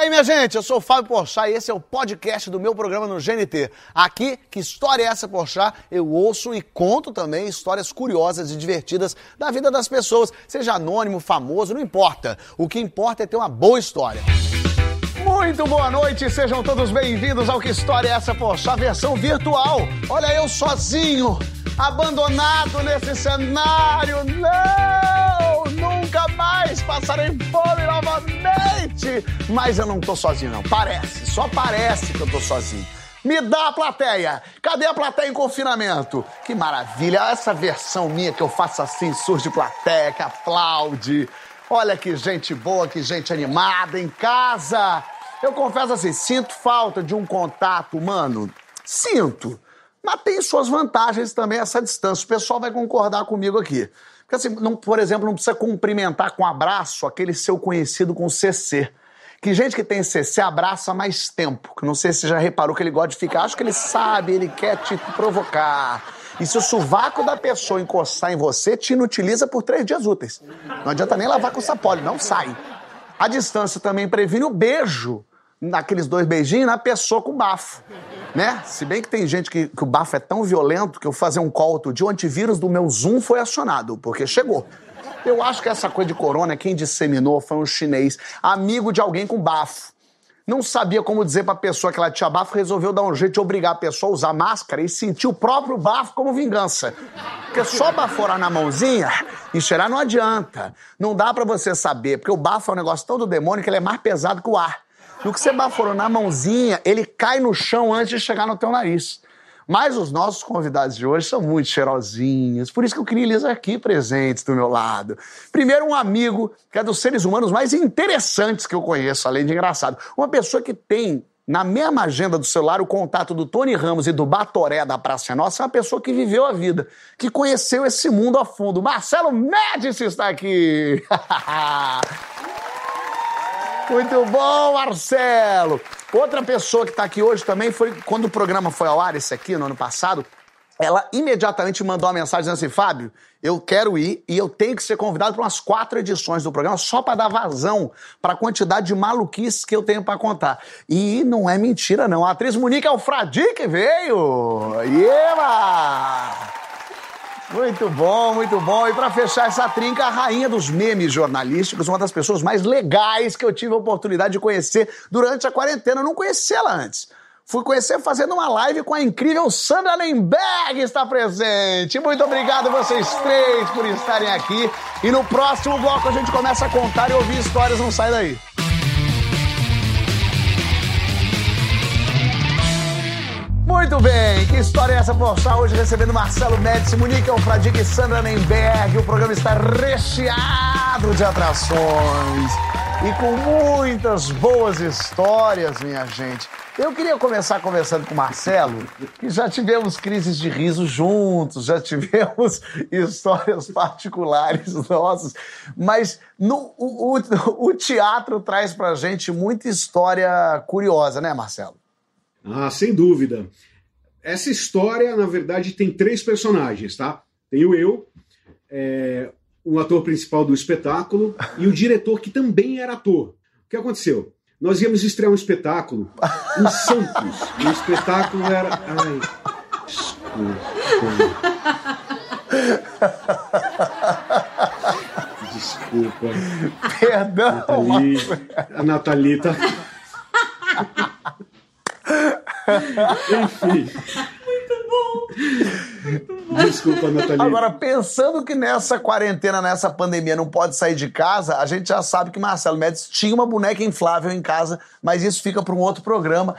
aí, minha gente, eu sou o Fábio Porchat e esse é o podcast do meu programa no GNT. Aqui, que história é essa, Porchat? Eu ouço e conto também histórias curiosas e divertidas da vida das pessoas, seja anônimo, famoso, não importa. O que importa é ter uma boa história. Muito boa noite, sejam todos bem-vindos ao Que História é essa, Porchat, versão virtual. Olha eu sozinho, abandonado nesse cenário. Não, nunca mais passarei fome novamente. Mas eu não tô sozinho, não. Parece, só parece que eu tô sozinho. Me dá a plateia! Cadê a plateia em confinamento? Que maravilha! Essa versão minha que eu faço assim, surge plateia, que aplaude. Olha que gente boa, que gente animada em casa. Eu confesso assim, sinto falta de um contato humano. Sinto. Mas tem suas vantagens também essa distância. O pessoal vai concordar comigo aqui. Porque assim, não, por exemplo, não precisa cumprimentar com abraço aquele seu conhecido com CC. Que gente que tem CC abraça mais tempo. Que não sei se já reparou que ele gosta de ficar. Acho que ele sabe, ele quer te provocar. E se o sovaco da pessoa encostar em você, te inutiliza por três dias úteis. Não adianta nem lavar com sapólio, não sai. A distância também previne o beijo, naqueles dois beijinhos, na pessoa com bafo. Né? Se bem que tem gente que, que o bafo é tão violento que eu fazer um call outro dia, o antivírus do meu Zoom foi acionado, porque chegou. Eu acho que essa coisa de corona, quem disseminou foi um chinês, amigo de alguém com bafo não sabia como dizer pra pessoa que ela tinha bafo, resolveu dar um jeito de obrigar a pessoa a usar máscara e sentir o próprio bafo como vingança. Porque só baforar na mãozinha e cheirar não adianta. Não dá para você saber, porque o bafo é um negócio tão do demônio que ele é mais pesado que o ar. No que você baforou na mãozinha, ele cai no chão antes de chegar no teu nariz. Mas os nossos convidados de hoje são muito cheirosinhos, por isso que eu queria eles aqui presentes do meu lado. Primeiro, um amigo que é dos seres humanos mais interessantes que eu conheço, além de engraçado. Uma pessoa que tem na mesma agenda do celular o contato do Tony Ramos e do Batoré da Praça Nossa, é uma pessoa que viveu a vida, que conheceu esse mundo a fundo. Marcelo Médici está aqui! Muito bom, Marcelo! Outra pessoa que está aqui hoje também foi quando o programa foi ao ar, esse aqui, no ano passado, ela imediatamente mandou uma mensagem dizendo assim: Fábio, eu quero ir e eu tenho que ser convidado para umas quatro edições do programa só para dar vazão para a quantidade de maluquices que eu tenho para contar. E não é mentira, não. A atriz Monique Alfradi que veio! Eba! Muito bom, muito bom. E para fechar essa trinca, a rainha dos memes jornalísticos, uma das pessoas mais legais que eu tive a oportunidade de conhecer durante a quarentena. Eu não conhecia ela antes. Fui conhecer fazendo uma live com a incrível Sandra Lemberg está presente. Muito obrigado vocês três por estarem aqui. E no próximo bloco a gente começa a contar e ouvir histórias, não sai daí. Muito bem, que história é essa, Porchat? Hoje recebendo Marcelo Médici, Monique Alfradique e Sandra Nemberg. O programa está recheado de atrações e com muitas boas histórias, minha gente. Eu queria começar conversando com o Marcelo, que já tivemos crises de riso juntos, já tivemos histórias particulares nossas, mas no, o, o, o teatro traz pra gente muita história curiosa, né, Marcelo? Ah, sem dúvida. Essa história, na verdade, tem três personagens, tá? Tem o eu, é, o ator principal do espetáculo e o diretor, que também era ator. O que aconteceu? Nós íamos estrear um espetáculo em Santos. E o espetáculo era. Ai. Desculpa. Desculpa. Perdão. Nathalie, a Nathalie tá. Enfim. Muito bom. Desculpa, Nathalie. Agora, pensando que nessa quarentena, nessa pandemia, não pode sair de casa, a gente já sabe que Marcelo Médici tinha uma boneca inflável em casa, mas isso fica para um outro programa.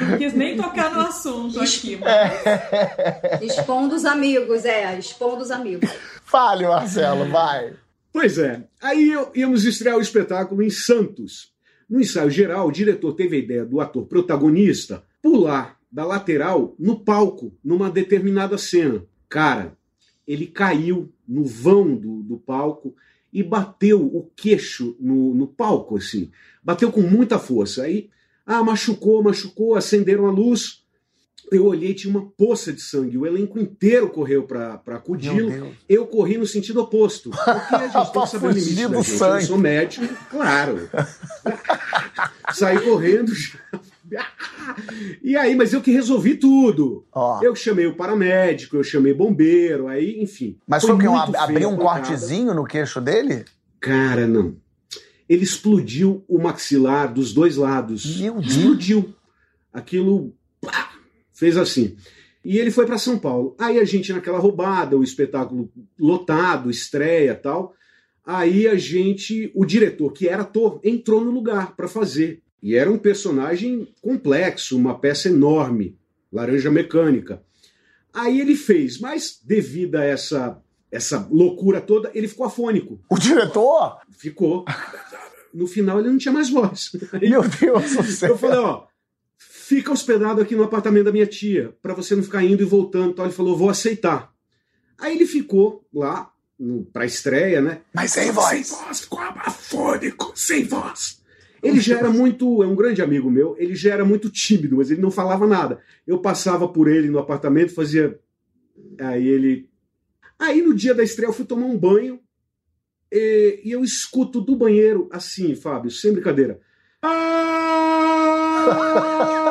Não quis nem tocar no assunto aqui, mas... Expondo os amigos, é, expondo os amigos. Fale, Marcelo, vai. Pois é, aí íamos estrear o espetáculo em Santos. No ensaio geral, o diretor teve a ideia do ator protagonista pular da lateral no palco, numa determinada cena. Cara, ele caiu no vão do, do palco e bateu o queixo no, no palco, assim. Bateu com muita força. Aí, ah, machucou, machucou, acenderam a luz. Eu olhei tinha uma poça de sangue. O elenco inteiro correu para acudi-lo. Eu corri no sentido oposto. Porque a gente tem que saber o limite da gente. Eu sou médico, claro. Saí correndo. E aí, mas eu que resolvi tudo. Oh. Eu chamei o paramédico, eu chamei bombeiro, aí, enfim. Mas foi, foi que abriu um cortezinho no queixo dele? Cara, não. Ele explodiu o maxilar dos dois lados. Meu Deus. Explodiu. Aquilo fez assim. E ele foi para São Paulo. Aí a gente naquela roubada, o espetáculo lotado, estreia, tal. Aí a gente, o diretor, que era ator, entrou no lugar para fazer. E era um personagem complexo, uma peça enorme, laranja mecânica. Aí ele fez, mas devido a essa essa loucura toda, ele ficou afônico. O diretor? Ficou. No final ele não tinha mais voz. Meu Deus do céu. Eu falei, ó, fica hospedado aqui no apartamento da minha tia, para você não ficar indo e voltando. Então ele falou, vou aceitar. Aí ele ficou lá para estreia, né? Mas sem voz. Sem voz, ficou afônico, sem voz. Ele já era muito, é um grande amigo meu, ele já era muito tímido, mas ele não falava nada. Eu passava por ele no apartamento, fazia. Aí ele. Aí no dia da estreia eu fui tomar um banho e, e eu escuto do banheiro assim, Fábio, sem brincadeira.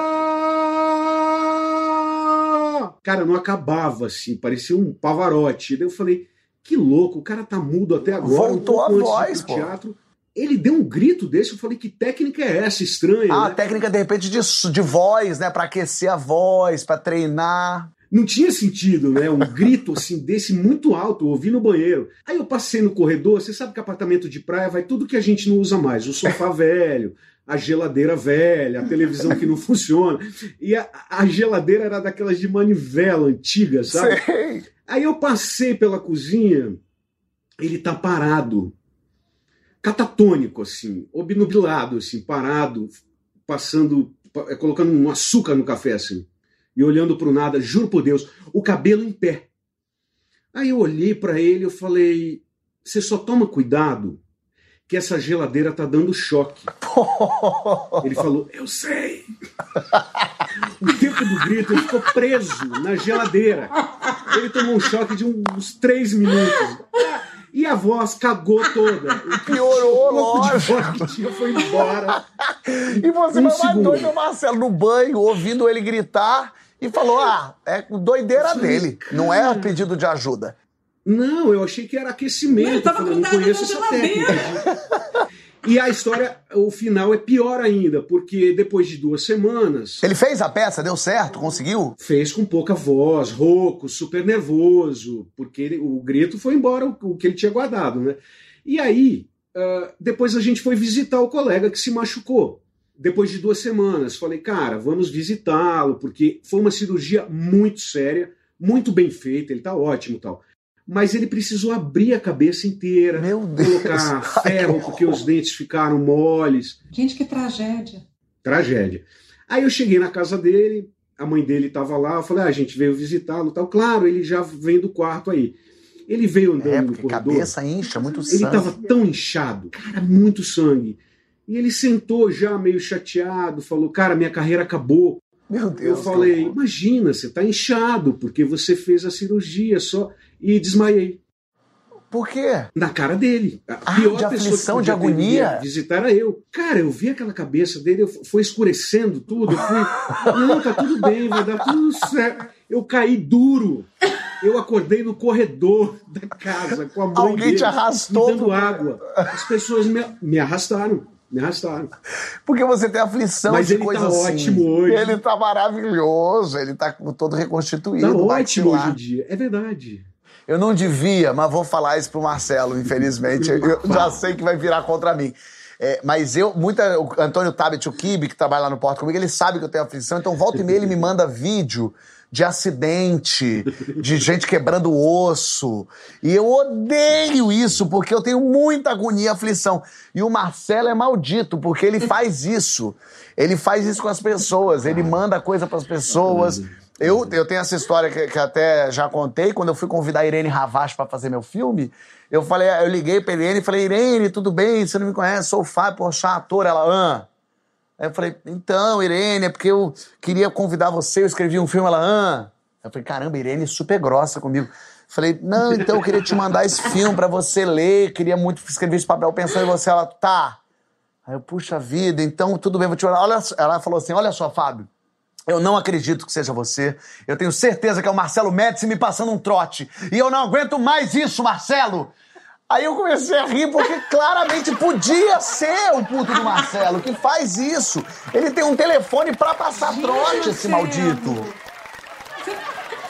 Cara, não acabava assim, parecia um pavarote. Daí eu falei, que louco, o cara tá mudo até agora. Voltou um a voz, pô. teatro. Ele deu um grito desse, eu falei, que técnica é essa estranha? Ah, né? técnica de repente de, de voz, né? Pra aquecer a voz, pra treinar. Não tinha sentido, né? Um grito assim desse muito alto, eu ouvi no banheiro. Aí eu passei no corredor, você sabe que apartamento de praia vai tudo que a gente não usa mais, o sofá velho, a geladeira velha, a televisão que não funciona. E a, a geladeira era daquelas de manivela antiga, sabe? Sei. Aí eu passei pela cozinha, ele tá parado catatônico, assim, obnubilado, assim, parado, passando, é, colocando um açúcar no café, assim, e olhando para o nada, juro por Deus, o cabelo em pé. Aí eu olhei para ele eu falei: você só toma cuidado que essa geladeira tá dando choque. Ele falou: eu sei. O tempo do grito ele ficou preso na geladeira. Ele tomou um choque de uns três minutos. E a voz cagou toda. Piorou, lógico. que tinha foi embora. E você um mais doido, Marcelo, no banho, ouvindo ele gritar e falou: ah, é doideira dele, não é pedido de ajuda. Não, eu achei que era aquecimento. Ele tava eu não conheço essa técnica. E a história, o final é pior ainda, porque depois de duas semanas. Ele fez a peça, deu certo, conseguiu? Fez com pouca voz, rouco, super nervoso, porque ele, o grito foi embora o, o, que ele tinha guardado, né? E aí, uh, depois a gente foi visitar o colega que se machucou. Depois de duas semanas, falei, cara, vamos visitá-lo, porque foi uma cirurgia muito séria, muito bem feita, ele tá ótimo tal mas ele precisou abrir a cabeça inteira, colocar ferro porque os dentes ficaram moles. Gente, que tragédia. Tragédia. Aí eu cheguei na casa dele, a mãe dele estava lá, eu falei, ah, a gente veio visitá-lo tal. Claro, ele já vem do quarto aí. Ele veio andando é, no corredor. cabeça incha, muito sangue. Ele estava tão inchado, cara, muito sangue. E ele sentou já meio chateado, falou, cara, minha carreira acabou. Meu Deus. Eu falei, imagina, você está inchado porque você fez a cirurgia só e desmaiei. Por quê? Na cara dele. A ah, pior de aflição, de agonia? Visitar era eu. Cara, eu vi aquela cabeça dele, foi escurecendo tudo. Eu fui, não, tá tudo bem, vai dar tudo certo. Eu caí duro. Eu acordei no corredor da casa com a mãe Alguém dele, te arrastou. Me dando água. As pessoas me, me arrastaram. Me arrastaram. Porque você tem aflição Mas de ele coisa tá assim. ótimo hoje. Ele tá maravilhoso, ele tá todo reconstituído. Tá ótimo hoje em dia. É verdade. Eu não devia, mas vou falar isso pro Marcelo, infelizmente. eu já sei que vai virar contra mim. É, mas eu, muita. O Antônio Tabet, o Kibe, que trabalha lá no Porto comigo, ele sabe que eu tenho aflição, então volta e meia ele me manda vídeo de acidente, de gente quebrando o osso. E eu odeio isso, porque eu tenho muita agonia e aflição. E o Marcelo é maldito, porque ele faz isso. Ele faz isso com as pessoas, ele manda coisa para as pessoas. Eu, eu tenho essa história que, que, até já contei, quando eu fui convidar a Irene Ravache para fazer meu filme, eu falei, eu liguei pra Irene e falei, Irene, tudo bem? Você não me conhece? Sou o Fábio Porchat, ator. Ela, ah. Aí eu falei, então, Irene, é porque eu queria convidar você, eu escrevi um filme, ela, ah. Eu falei, caramba, Irene super grossa comigo. Falei, não, então eu queria te mandar esse filme para você ler, queria muito escrever esse papel pensando em você. Ela, tá. Aí eu, puxa vida, então tudo bem, vou te mandar. Ela falou assim: olha só, Fábio. Eu não acredito que seja você. Eu tenho certeza que é o Marcelo Médici me passando um trote. E eu não aguento mais isso, Marcelo! Aí eu comecei a rir porque claramente podia ser o puto do Marcelo que faz isso. Ele tem um telefone para passar trote, esse maldito.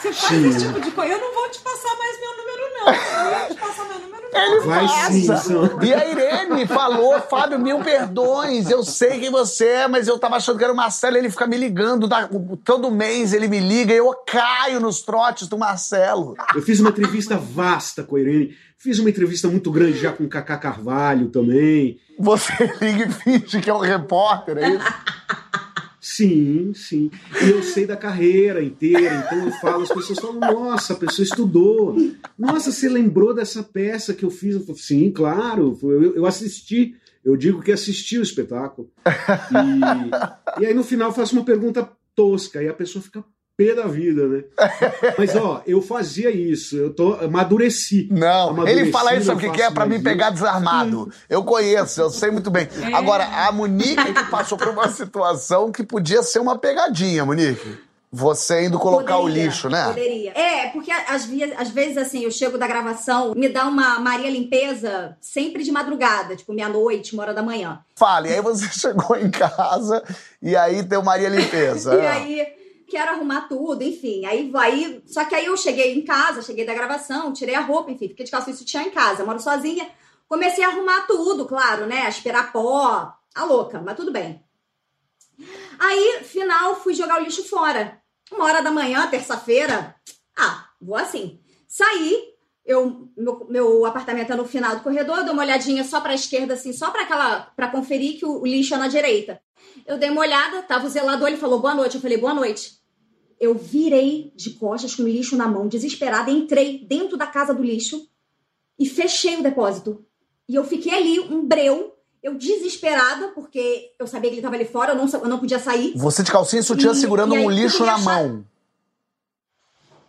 Você faz esse tipo de coisa. Eu não vou te passar mais meu número, não. Eu não vou te passar meu número, não. Ele Vai passa. sim, E a Irene falou, Fábio, mil perdões. Eu sei quem você é, mas eu tava achando que era o Marcelo. Ele fica me ligando. tá? todo mês ele me liga e eu caio nos trotes do Marcelo. Eu fiz uma entrevista vasta com a Irene. Fiz uma entrevista muito grande já com o Cacá Carvalho também. Você liga e finge que é um repórter, é isso? Sim, sim. E eu sei da carreira inteira, então eu falo, as pessoas falam, nossa, a pessoa estudou. Nossa, você lembrou dessa peça que eu fiz? Eu falo, sim, claro, eu, eu assisti. Eu digo que assisti o espetáculo. E, e aí no final eu faço uma pergunta tosca, e a pessoa fica pé da vida, né? Mas ó, eu fazia isso, eu tô amadureci. Não, Amadureci, ele fala isso o que pra mais me pegar desarmado. Eu conheço, eu sei muito bem. É. Agora, a Monique que passou por uma situação que podia ser uma pegadinha, Monique. Você indo colocar o Poderia, lixo, né? Poderia. É, porque às, às vezes, assim, eu chego da gravação, me dá uma Maria Limpeza sempre de madrugada, tipo meia-noite, uma hora da manhã. Fale, aí você chegou em casa e aí deu Maria Limpeza. E aí, quero arrumar tudo, enfim. Aí, aí, só que aí eu cheguei em casa, cheguei da gravação, tirei a roupa, enfim, fiquei de calça e sutiã em casa, moro sozinha. Comecei a arrumar tudo, claro, né? Aspirar pó, a louca, mas tudo bem. Aí, final, fui jogar o lixo fora. Uma hora da manhã, terça-feira. Ah, vou assim. Saí, eu, meu, meu apartamento é no final do corredor, eu dou uma olhadinha só pra esquerda, assim, só pra aquela. para conferir que o, o lixo é na direita. Eu dei uma olhada, tava o zelador, ele falou boa noite. Eu falei boa noite. Eu virei de costas com o lixo na mão, desesperada, entrei dentro da casa do lixo e fechei o depósito. E eu fiquei ali, um breu, eu desesperada, porque eu sabia que ele tava ali fora, eu não, eu não podia sair. Você de calcinha e sutiã E- segurando e um lixo na acha- mão.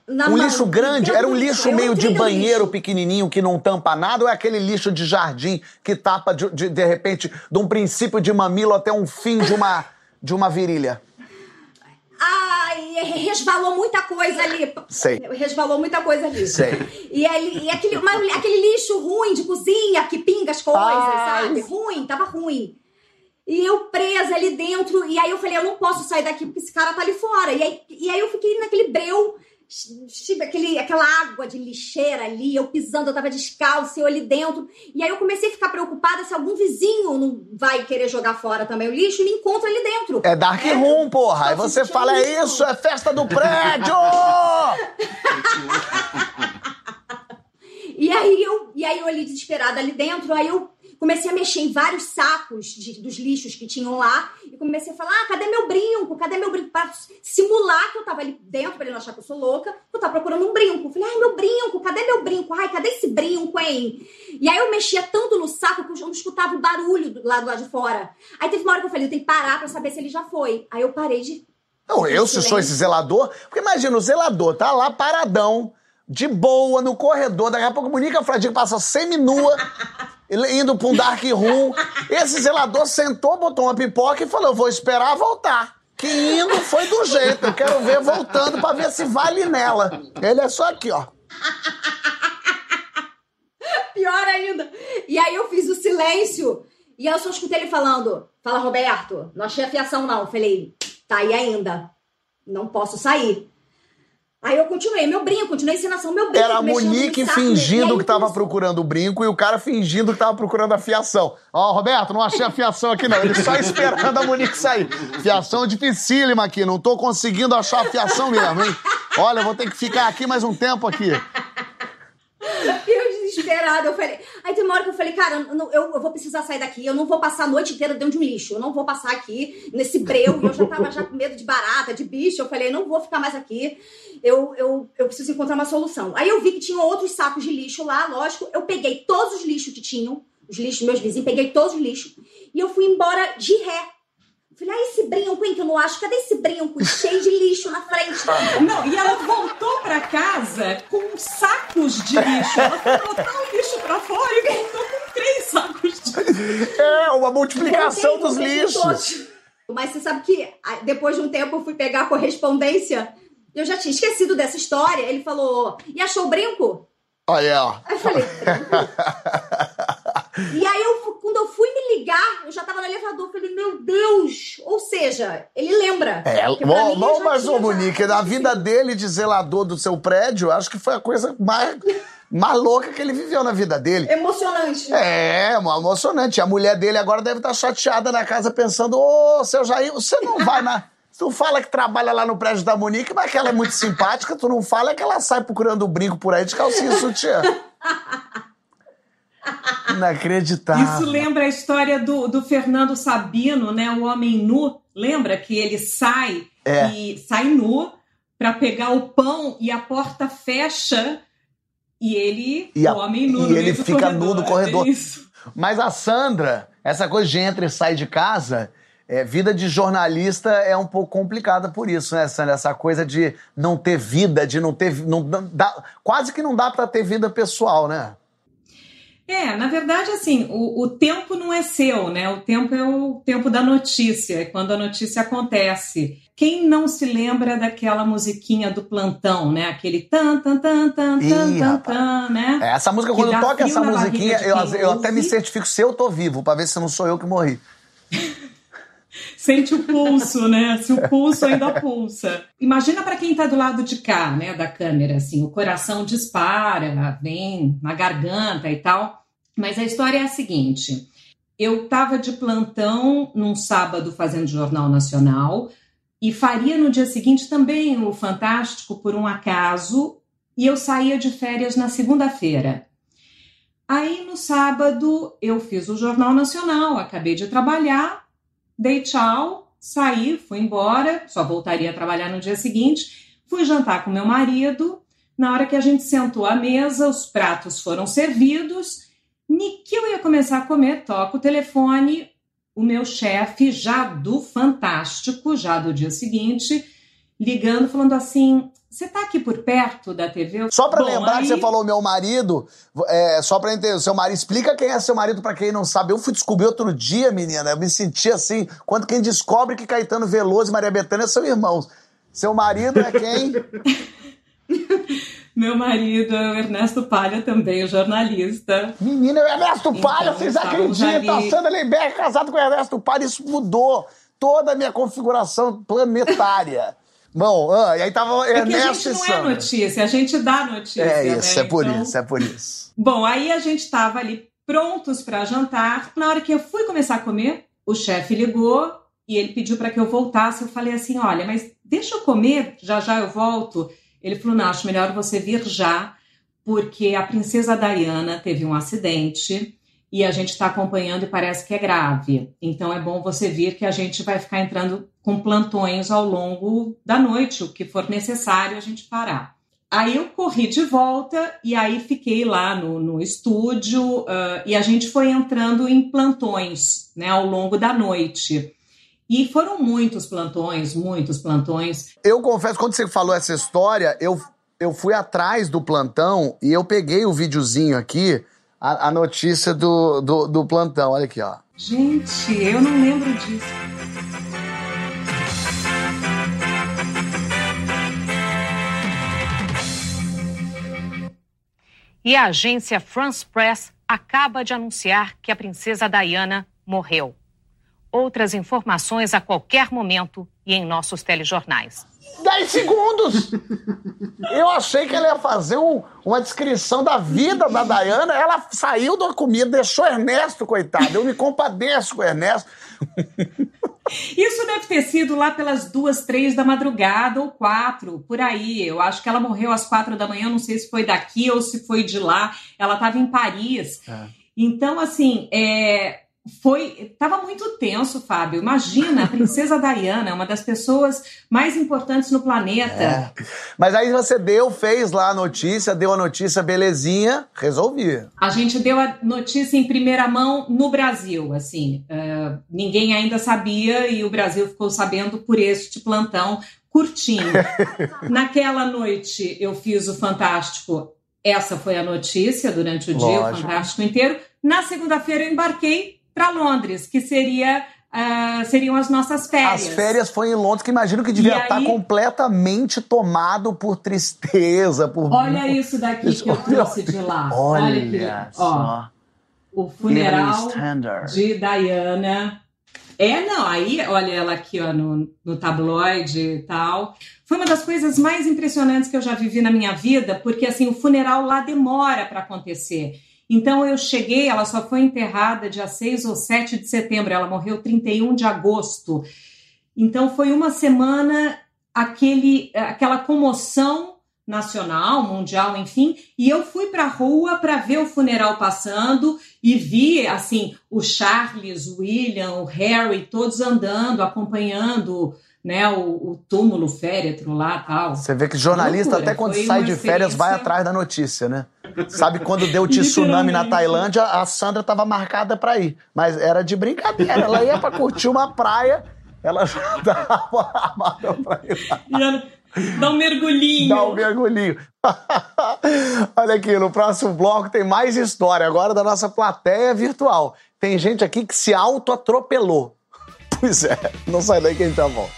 Na Um lixo grande? Era um lixo meio de banheiro lixo. pequenininho que não tampa nada ou é aquele lixo de jardim que tapa de, de, de repente de um princípio de mamilo até um fim de uma, de uma virilha? Ai, resvalou muita coisa ali. Sei. Resvalou muita coisa ali. Sei. E, aí, e aquele, mas aquele lixo ruim de cozinha que pinga as coisas, Ai. sabe? Ruim, tava ruim. E eu presa ali dentro, e aí eu falei, eu não posso sair daqui porque esse cara tá ali fora. E aí, e aí eu fiquei naquele breu, aquele, aquela água de lixeira ali, eu pisando, eu tava descalço, eu ali dentro. E aí eu comecei a ficar preocupada se algum vizinho não vai querer jogar fora também o lixo e me encontra ali dentro. É Dark Room, porra. Aí você fala, é isso, é festa do prédio! E aí eu, e aí eu ali desesperada ali dentro, aí eu comecei a mexer em vários sacos de- dos lixos que tinham lá e comecei a falar: "Ah, cadê meu brinco? Cadê meu brinco?" Pra simular que eu tava ali dentro pra ele não achar que eu sou louca. Eu tava procurando um brinco. Falei: "Ai, meu brinco, cadê meu brinco? Ai, cadê esse brinco, hein?" E aí eu mexia tanto no saco que eu não escutava o barulho do lado lá de fora. Aí teve uma hora que eu falei: "Eu tenho que parar pra saber se ele já foi". Aí eu parei de Não, eu se sou esse zelador, porque imagina, o zelador tá lá paradão, de boa, no corredor, daqui a pouco Monica Fradique passa semi-nua, indo pra um dark room. Esse zelador sentou, botou uma pipoca e falou: vou esperar voltar. Que indo foi do jeito, eu quero ver voltando pra ver se vale nela. Ele é só aqui, ó. Pior ainda. E aí eu fiz o silêncio e eu só escutei ele falando: Fala, Roberto, não achei a fiação, não. Falei, tá aí ainda. Não posso sair. Aí eu continuei, meu brinco, continuei encenação, meu brinco. Era a Monique saco, fingindo aí que tava procurando o brinco e o cara fingindo que tava procurando a fiação. Ó, Roberto, não achei a fiação aqui não. Ele só esperando a Monique sair. Fiação dificílima aqui, não tô conseguindo achar a fiação mesmo, hein? Olha, eu vou ter que ficar aqui mais um tempo aqui. Desesperada, eu falei. Aí tem uma hora que eu falei, cara, eu, eu- vou precisar sair daqui, eu não vou passar a noite inteira dentro de um lixo, eu não vou passar aqui nesse breu, e eu já tava já com medo de barata, de bicho, eu falei, não vou ficar mais aqui, eu, eu, eu preciso encontrar uma solução. Aí eu vi que tinham outros sacos de lixo lá, lógico, eu peguei todos os lixos que tinham, os lixos, meus vizinhos, peguei todos os lixos, e eu fui embora de ré. Falei, ah, esse brinco, hein, que eu não acho. Cadê esse brinco? Cheio de lixo na frente. Não, e ela voltou pra casa com sacos de lixo. Ela foi botar o lixo pra fora e voltou com três sacos de lixo. É, uma multiplicação dos lixos. todos. Mas você sabe que ah, depois de um tempo eu fui pegar a correspondência. Eu já tinha esquecido dessa história. Ele falou, e achou o brinco? Olha, ó. Aí eu falei, brinco? E aí, eu, fu- quando eu fui me ligar, eu já tava no elevador. Falei, meu Deus! Ou seja, ele lembra. É, eu já mas, ô, Monique, na vida dele de zelador do seu prédio, acho que foi a coisa mais, louca que ele viveu na vida dele. Emocionante. É, emocionante. A mulher dele agora deve estar chateada na casa pensando: Ô, seu Jair, você não vai na. Tu fala que trabalha lá no prédio da Monique, mas que ela é muito simpática, tu não fala que ela sai procurando o brinco por aí de calcinha sutiã. Inacreditável. Isso lembra a história do, do Fernando Sabino, né? O homem nu. Lembra que ele sai É. e sai nu para pegar o pão e a porta fecha e ele, E a- o homem nu, e no meio ele fica nu no É corredor. isso. Mas a Sandra, essa coisa de entra e sai de casa, é, vida de jornalista é um pouco complicada por isso, né, Sandra? Essa coisa de não ter vida, de não ter. Não, dá, quase que não dá pra ter vida pessoal, né? É, na verdade, assim, o, o tempo não é seu, né? O tempo é o tempo da notícia, é quando a notícia acontece. Quem não se lembra daquela musiquinha do plantão, né? Aquele tan, tan, tan, tan, Ih, tan, tan, tan, né? É, essa música, quando toca essa musiquinha, eu, eu até me certifico se eu tô vivo, pra ver se não sou eu que morri. Sente o pulso, né? Se o pulso ainda pulsa. Imagina para quem tá do lado de cá, né, da câmera, assim, o coração dispara, vem na garganta e tal. Mas a história é a seguinte: eu estava de plantão num sábado fazendo Jornal Nacional e faria no dia seguinte também o Fantástico por um acaso, e eu saía de férias na segunda-feira. Aí no sábado eu fiz o Jornal Nacional, acabei de trabalhar, dei tchau, saí, fui embora, só voltaria a trabalhar no dia seguinte. Fui jantar com meu marido. Na hora que a gente sentou à mesa, os pratos foram servidos. Ni que eu ia começar a comer, toca o telefone. O meu chefe, já do Fantástico, já do dia seguinte, ligando, falando assim: Você tá aqui por perto da TV? Só pra Bom, lembrar aí- que você falou meu marido, é, só pra entender, seu marido, explica quem é seu marido pra quem não sabe. Eu fui descobrir outro dia, menina, eu me senti assim, quando quem descobre que Caetano Veloso e Maria Bethânia são irmãos. Seu marido é quem? Meu marido é o Ernesto Palha, também, o jornalista. Menina, é o Ernesto Então, Palha, vocês acreditam? ali- A Sandra Lemberg é casada com o Ernesto Palha, isso mudou toda a minha configuração planetária. Bom, ah, e aí tava É que a Ernesto gente não é notícia, a gente dá notícia. É isso, né? é por Então- isso, é por isso. Bom, aí a gente estava ali prontos para jantar. Na hora que eu fui começar a comer, o chefe ligou e ele pediu para que eu voltasse. Eu falei assim: olha, mas deixa eu comer, já já eu volto. Ele falou: não, acho melhor você vir já, porque a princesa Diana teve um acidente e a gente está acompanhando e parece que é grave. Então é bom você vir que a gente vai ficar entrando com plantões ao longo da noite, o que for necessário a gente parar. Aí eu corri de volta e aí fiquei lá no, no estúdio ah, e a gente foi entrando em plantões né, ao longo da noite. E foram muitos plantões, muitos plantões. Eu confesso, quando você falou essa história, eu, eu fui atrás do plantão e eu peguei o videozinho aqui, a, a notícia do, do, do plantão. Olha aqui, ó. Gente, eu não lembro disso. E a agência France Press acaba de anunciar que a princesa Diana morreu. Outras informações a qualquer momento e em nossos telejornais. 10 segundos! Eu achei que ela ia fazer um- uma descrição da vida da Dayana. Ela saiu da comida, deixou Ernesto, coitado. Eu me compadeço com o Ernesto. Isso deve ter sido lá pelas duas, três da madrugada ou quatro, por aí. Eu acho que ela morreu às quatro da manhã, não sei se foi daqui ou se foi de lá. Ela estava em Paris. Então, assim, é, foi estava muito tenso, Fábio. Imagina, a princesa Diana, uma das pessoas mais importantes no planeta. É. Mas aí você deu, fez lá a notícia, deu a notícia, belezinha, resolvi. A gente deu a notícia em primeira mão no Brasil, assim. Uh, ninguém ainda sabia e o Brasil ficou sabendo por este plantão curtinho. Naquela noite eu fiz o Fantástico. Essa foi a notícia durante o dia, Lógico. o Fantástico inteiro. Na segunda-feira eu embarquei para Londres, que seria Uh, seriam as nossas férias. As férias foi em Londres, que imagino que devia estar aí... completamente tomado por tristeza, por... Olha isso daqui isso... que eu trouxe de lá. Olha, Olha aqui, ó. O funeral de Diana. É, não, aí, olha ela aqui, ó, no, no tabloide e tal. Foi uma das coisas mais impressionantes que eu já vivi na minha vida, porque, assim, o funeral lá demora para acontecer. Então eu cheguei, ela só foi enterrada dia 6 ou 7 de setembro, ela morreu 31 de agosto. Então foi uma semana aquele aquela comoção nacional, mundial, enfim, e eu fui para a rua para ver o funeral passando e vi assim o Charles, o William, o Harry, todos andando, acompanhando né, o, o túmulo féretro lá tal. Você vê que jornalista, Loucura. até quando Foi sai de férias, vai atrás da notícia, né? Sabe quando deu o tsunami na Tailândia, a Sandra estava marcada para ir. Mas era de brincadeira. Ela ia para curtir uma praia, ela já estava armada pra ir lá. Dá um mergulhinho. Dá um mergulhinho. Olha aqui, no próximo bloco tem mais história, agora da nossa plateia virtual. Tem gente aqui que se auto-atropelou. Pois é, não sai daí que a gente tá bom.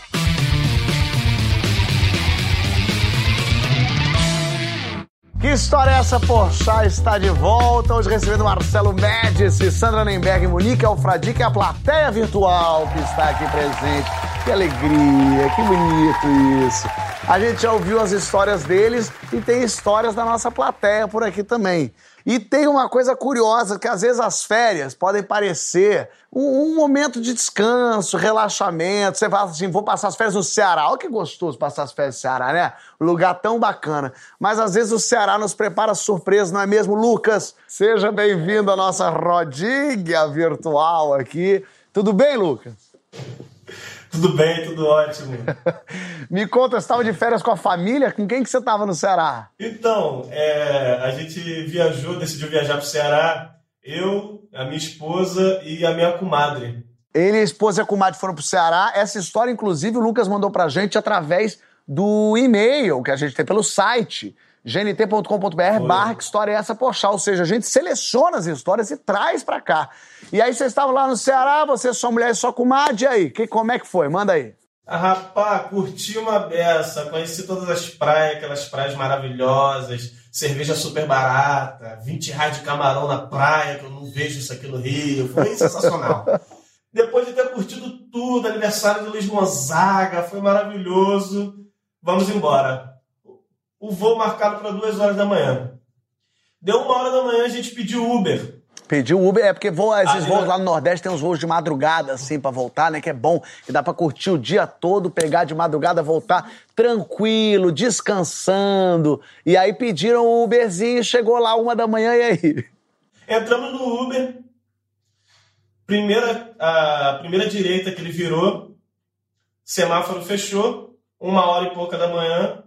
Que história é essa? Porchat está de volta, hoje recebendo Marcelo Médici, Sandra Nemberg, Monique Alfradique, a plateia virtual que está aqui presente. Que alegria, que bonito isso. A gente já ouviu as histórias deles e tem histórias da nossa plateia por aqui também. E tem uma coisa curiosa, que às vezes as férias podem parecer um, um, momento de descanso, relaxamento. Você fala assim, vou passar as férias no Ceará. Olha que gostoso passar as férias no Ceará, né? Lugar tão bacana. Mas às vezes o Ceará nos prepara surpresa, não é mesmo, Lucas? Seja bem-vindo à nossa rodinha virtual aqui. Tudo bem, Lucas? Tudo bem, tudo ótimo. Me conta, você estava de férias com a família? Com quem que você estava no Ceará? Então, é, a gente viajou, decidiu viajar para o Ceará. Eu, a minha esposa e a minha comadre. Ele, a esposa e a comadre foram para o Ceará. Essa história, inclusive, o Lucas mandou para a gente através do e-mail que a gente tem pelo site gnt.com.br barra que história é essa poxa, ou seja, a gente seleciona as histórias e traz para cá. E aí vocês estavam lá no Ceará, você, sua mulher e sua comadre, e aí? Que, como é que foi? Manda aí. Ah, rapaz, curti uma beça, conheci todas as praias, aquelas praias maravilhosas, cerveja super barata, 20 reais de camarão na praia, que eu não vejo isso aqui no Rio, foi sensacional. Depois de ter curtido tudo, aniversário do Luiz Gonzaga, foi maravilhoso, vamos embora o voo marcado para duas horas da manhã. Deu uma hora da manhã, a gente pediu Uber. Pediu Uber, é porque voa, esses ah, voos é. lá no Nordeste tem uns voos de madrugada, assim, para voltar, né? Que é bom, que dá para curtir o dia todo, pegar de madrugada, voltar tranquilo, descansando. E aí pediram o Uberzinho, chegou lá uma da manhã, e aí? Entramos no Uber, primeira, a primeira direita que ele virou, semáforo fechou, uma hora e pouca da manhã,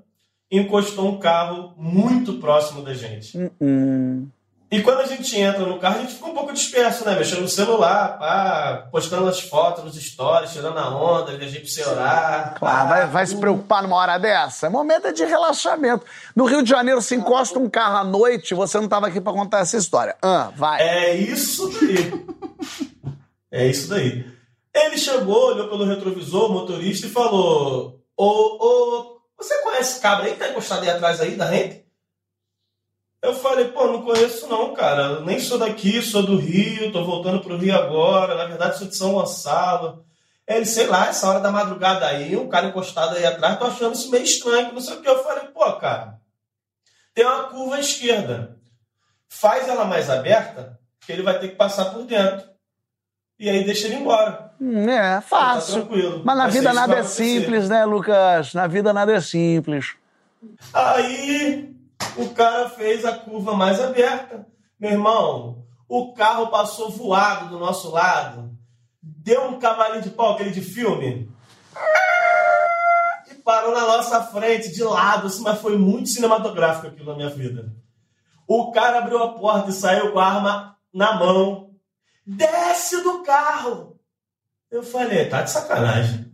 encostou um carro muito próximo da gente. Uh -uh. E quando a gente entra no carro, a gente fica um pouco disperso, né? Mexendo no celular, pá, postando as fotos nos stories, tirando a onda, viajei pro orar. Claro, vai, vai se preocupar numa hora dessa? É momento de relaxamento. No Rio de Janeiro, se encosta um carro à noite, você não estava aqui para contar essa história. Ah, vai. É isso daí. é isso daí. Ele chegou, olhou pelo retrovisor, o motorista, e falou: Ô, ô, você conhece cabra aí que tá encostado aí atrás aí da gente? Eu falei, pô, não conheço não, cara. Eu nem sou daqui, sou do Rio, tô voltando pro Rio agora. Na verdade, sou de São Gonçalo. Ele, sei lá, essa hora da madrugada aí, um cara encostado aí atrás, tô achando isso meio estranho, não sei o que. Eu falei, pô, cara, tem uma curva à esquerda. Faz ela mais aberta, que ele vai ter que passar por dentro. E aí deixa ele embora. Hum, é, fácil. Tá Mas na vida nada é simples, né, Lucas? Na vida nada é simples. Aí o cara fez a curva mais aberta. Meu irmão, o carro passou voado do nosso lado, deu um cavalinho de pau, aquele de filme, e parou na nossa frente, de lado, assim, mas foi muito cinematográfico aquilo na minha vida. O cara abriu a porta e saiu com a arma na mão. Desce do carro! Eu falei, tá de sacanagem.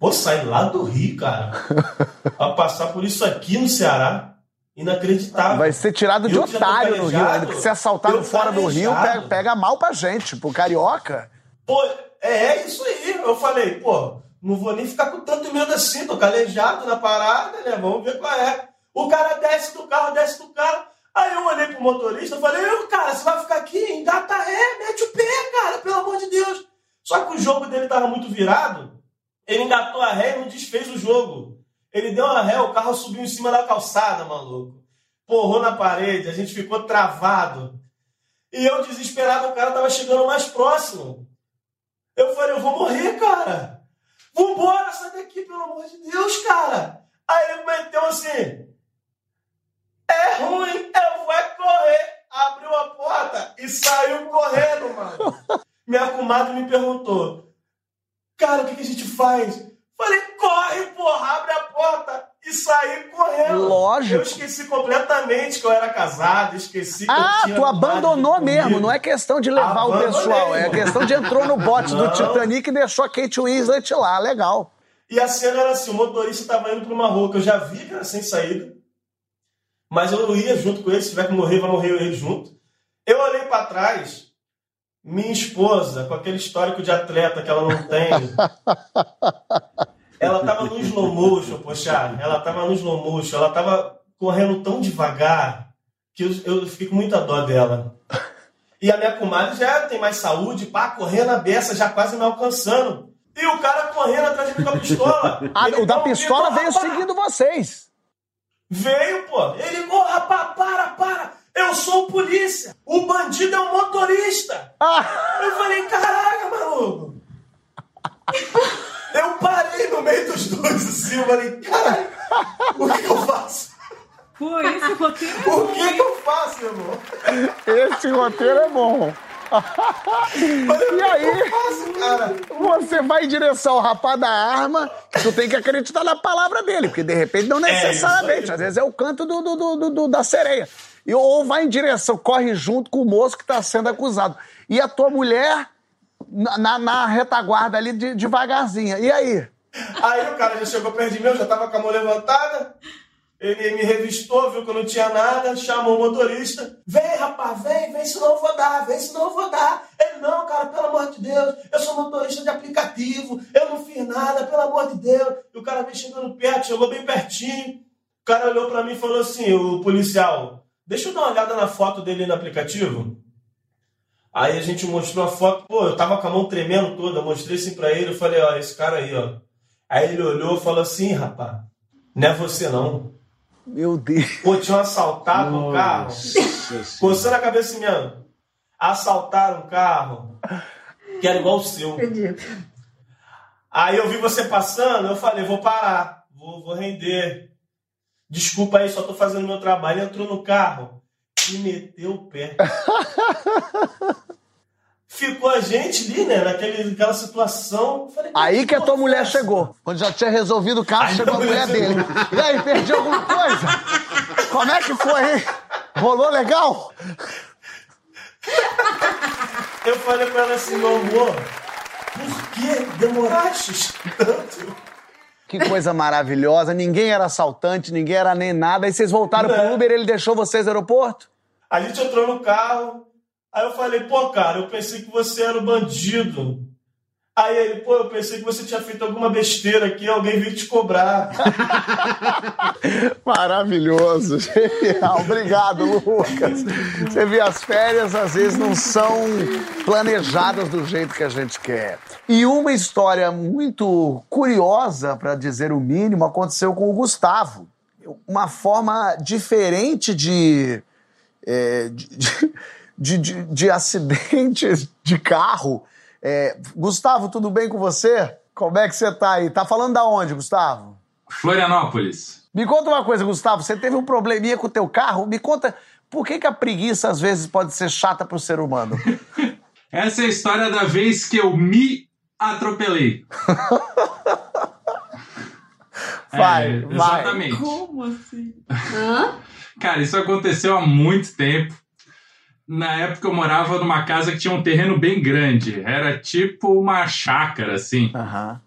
Pô, sair lá do Rio, cara, pra passar por isso aqui no Ceará. Inacreditável. Vai ser tirado de Eu otário no Rio ainda, porque se assaltado eu fora do Rio, pega, pega mal pra gente, pro carioca. Pô, é, é isso aí. Eu falei, pô, não vou nem ficar com tanto medo assim, tô calejado na parada, né? Vamos ver qual é. O cara desce do carro, desce do carro. Aí eu olhei pro motorista e falei, "Ô, cara, você vai ficar aqui, engata ré, mete o pé, cara, pelo amor de Deus. Só que o jogo dele tava muito virado, ele engatou a ré e não desfez o jogo. Ele deu uma ré, o carro subiu em cima da calçada, maluco. Porrou na parede, a gente ficou travado. E eu, desesperado, o cara tava chegando mais próximo. Eu falei, eu vou morrer, cara. Vambora, sai daqui, pelo amor de Deus, cara. Aí ele meteu assim. É ruim, vou correr. Abriu a porta e saiu correndo, mano. Minha comadre me perguntou, cara, o que, que a gente faz? Falei, corre, porra, abre a porta e saí correndo. Lógico. Eu esqueci completamente que eu era casado, esqueci que eu Ah, tinha tu abandonou mesmo, comigo. não é questão de levar o Abandonei, pessoal, é mano. questão de entrou no bote do. Titanic e deixou a Kate Winslet lá, legal. E a cena era assim: o motorista estava indo para uma rua que eu já vi que era sem saída, mas eu ia junto com ele. Se tiver que morrer, vai morrer ele junto. Eu olhei para trás, minha esposa, com aquele histórico de atleta que ela não tem, ela estava no slow motion, poxa, ela estava no slow motion, ela estava correndo tão devagar que eu, eu fiquei com muita dó dela. E a minha comadre já tem mais saúde, pá, correndo a beça, já quase me alcançando. E o cara correndo atrás de mim com a pistola. Ah, o da pistola grito, veio seguindo vocês. Veio, pô. Ele, ô, rapaz, para, para. Eu sou o polícia. O bandido é o motorista. Ah, Eu falei, caraca, maluco. Eu parei no meio dos dois assim, eu falei, caralho, o que eu faço? Pô, esse roteiro é O bom, que hein? que eu faço, irmão? esse roteiro é bom. E aí, faço, você vai em direção ao rapaz da arma, tu tem que acreditar na palavra dele, porque de repente não É, necessariamente, aí. às vezes é o canto do, do- do- do- da sereia. E, ou vai em direção, corre junto com o moço que está sendo acusado. E a tua mulher na, na- na retaguarda ali de, devagarzinha. E aí? Aí o cara já chegou perto de mim, eu já tava com a mão levantada. Ele me revistou, viu que eu não tinha nada, chamou o motorista. Vem, rapaz, vem, vem, senão eu vou dar, vem, senão eu vou dar. Ele, não, cara, pelo amor de Deus, eu sou motorista de aplicativo, eu não fiz nada, pelo amor de Deus. E o cara veio chegando perto, chegou bem pertinho. O cara olhou pra mim e falou assim, o policial, deixa eu dar uma olhada na foto dele no aplicativo. Aí a gente mostrou a foto, pô, eu tava com a mão tremendo toda, eu mostrei assim pra ele, eu falei, ó, esse cara aí, ó. Aí ele olhou e falou assim, rapaz, não é você não. Meu Deus. Pô, tinham assaltado um carro, Nossa coçando a cabeça mesmo. Assaltaram um carro que era igual o seu. Acredito. Aí eu vi você passando, eu falei, vou parar, vou, vou render. Desculpa aí, só tô fazendo meu trabalho. Ele entrou no carro e meteu o pé. Ficou a gente ali, né, naquele, naquela situação. Falei, Aí que a tua mulher foi essa? chegou. Quando já tinha resolvido o caso, Aí chegou a mulher dele. E aí, perdi alguma coisa? Como é que foi, hein? Rolou legal? Eu falei pra ela assim, meu amor, por que demoraste tanto? Que coisa maravilhosa. Ninguém era assaltante, ninguém era nem nada. Aí vocês voltaram pro É. Uber, ele deixou vocês no aeroporto? A gente entrou no carro, aí eu falei, pô, cara, eu pensei que você era o bandido. Aí ele, pô, eu pensei que você tinha feito alguma besteira aqui, alguém veio te cobrar. Maravilhoso, genial. Obrigado, Lucas. Você vê, as férias às vezes não são planejadas do jeito que a gente quer. E uma história muito curiosa, para dizer o mínimo, aconteceu com o Gustavo. Uma forma diferente de, é, de, de, de- de acidente de carro. É, Gustavo, tudo bem com você? Como é que você tá aí? Tá falando da onde, Gustavo? Florianópolis. Me conta uma coisa, Gustavo. Você teve um probleminha com o teu carro? Me conta por que, que a preguiça às vezes pode ser chata pro ser humano? Essa é a história da vez que eu me atropelei. Vai, É, vai. Exatamente. Como assim? Hã? Cara, isso aconteceu há muito tempo. Na época eu morava numa casa que tinha um terreno bem grande. Era tipo uma chácara, assim. Aham.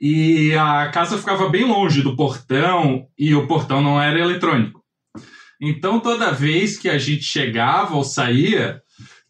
E a casa ficava bem longe do portão e o portão não era eletrônico. Então toda vez que a gente chegava ou saía,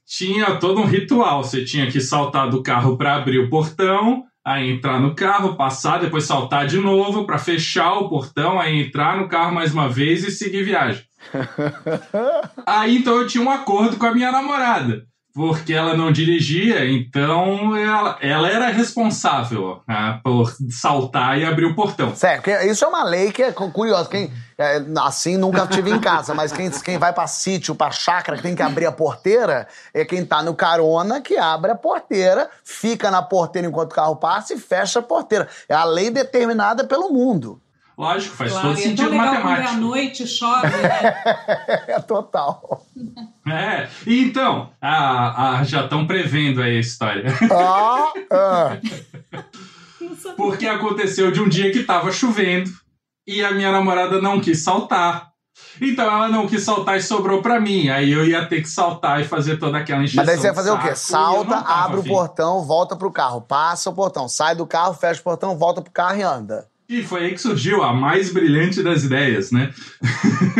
tinha todo um ritual. Você tinha que saltar do carro para abrir o portão, aí entrar no carro, passar, depois saltar de novo para fechar o portão, aí entrar no carro mais uma vez e seguir viagem. Aí então eu tinha um acordo com a minha namorada, porque ela não dirigia, então ela, ela era responsável né, por saltar e abrir o portão. Porque isso é uma lei que é cu- curiosa. Quem, é, assim, nunca tive em casa, mas quem, quem vai pra sítio, pra chácara, que tem que abrir a porteira, é quem tá no carona que abre a porteira, fica na porteira enquanto o carro passa e fecha a porteira. É a lei determinada pelo mundo. Lógico, faz Claro, todo e é tão sentido legal quando é à matemático. noite, chove, né? É total. É, e então, a, a- já estão prevendo aí a história. Ah, ah. Porque aconteceu de um dia que tava chovendo e a minha namorada não quis saltar. Então ela não quis saltar e sobrou pra mim. Aí eu ia ter que saltar e fazer toda aquela encheção Mas daí você vai de fazer o quê? Salta, tava abre o portão, volta pro carro, passa o portão, sai do carro, fecha o portão, volta pro carro e anda. E foi aí que surgiu a mais brilhante das ideias, né?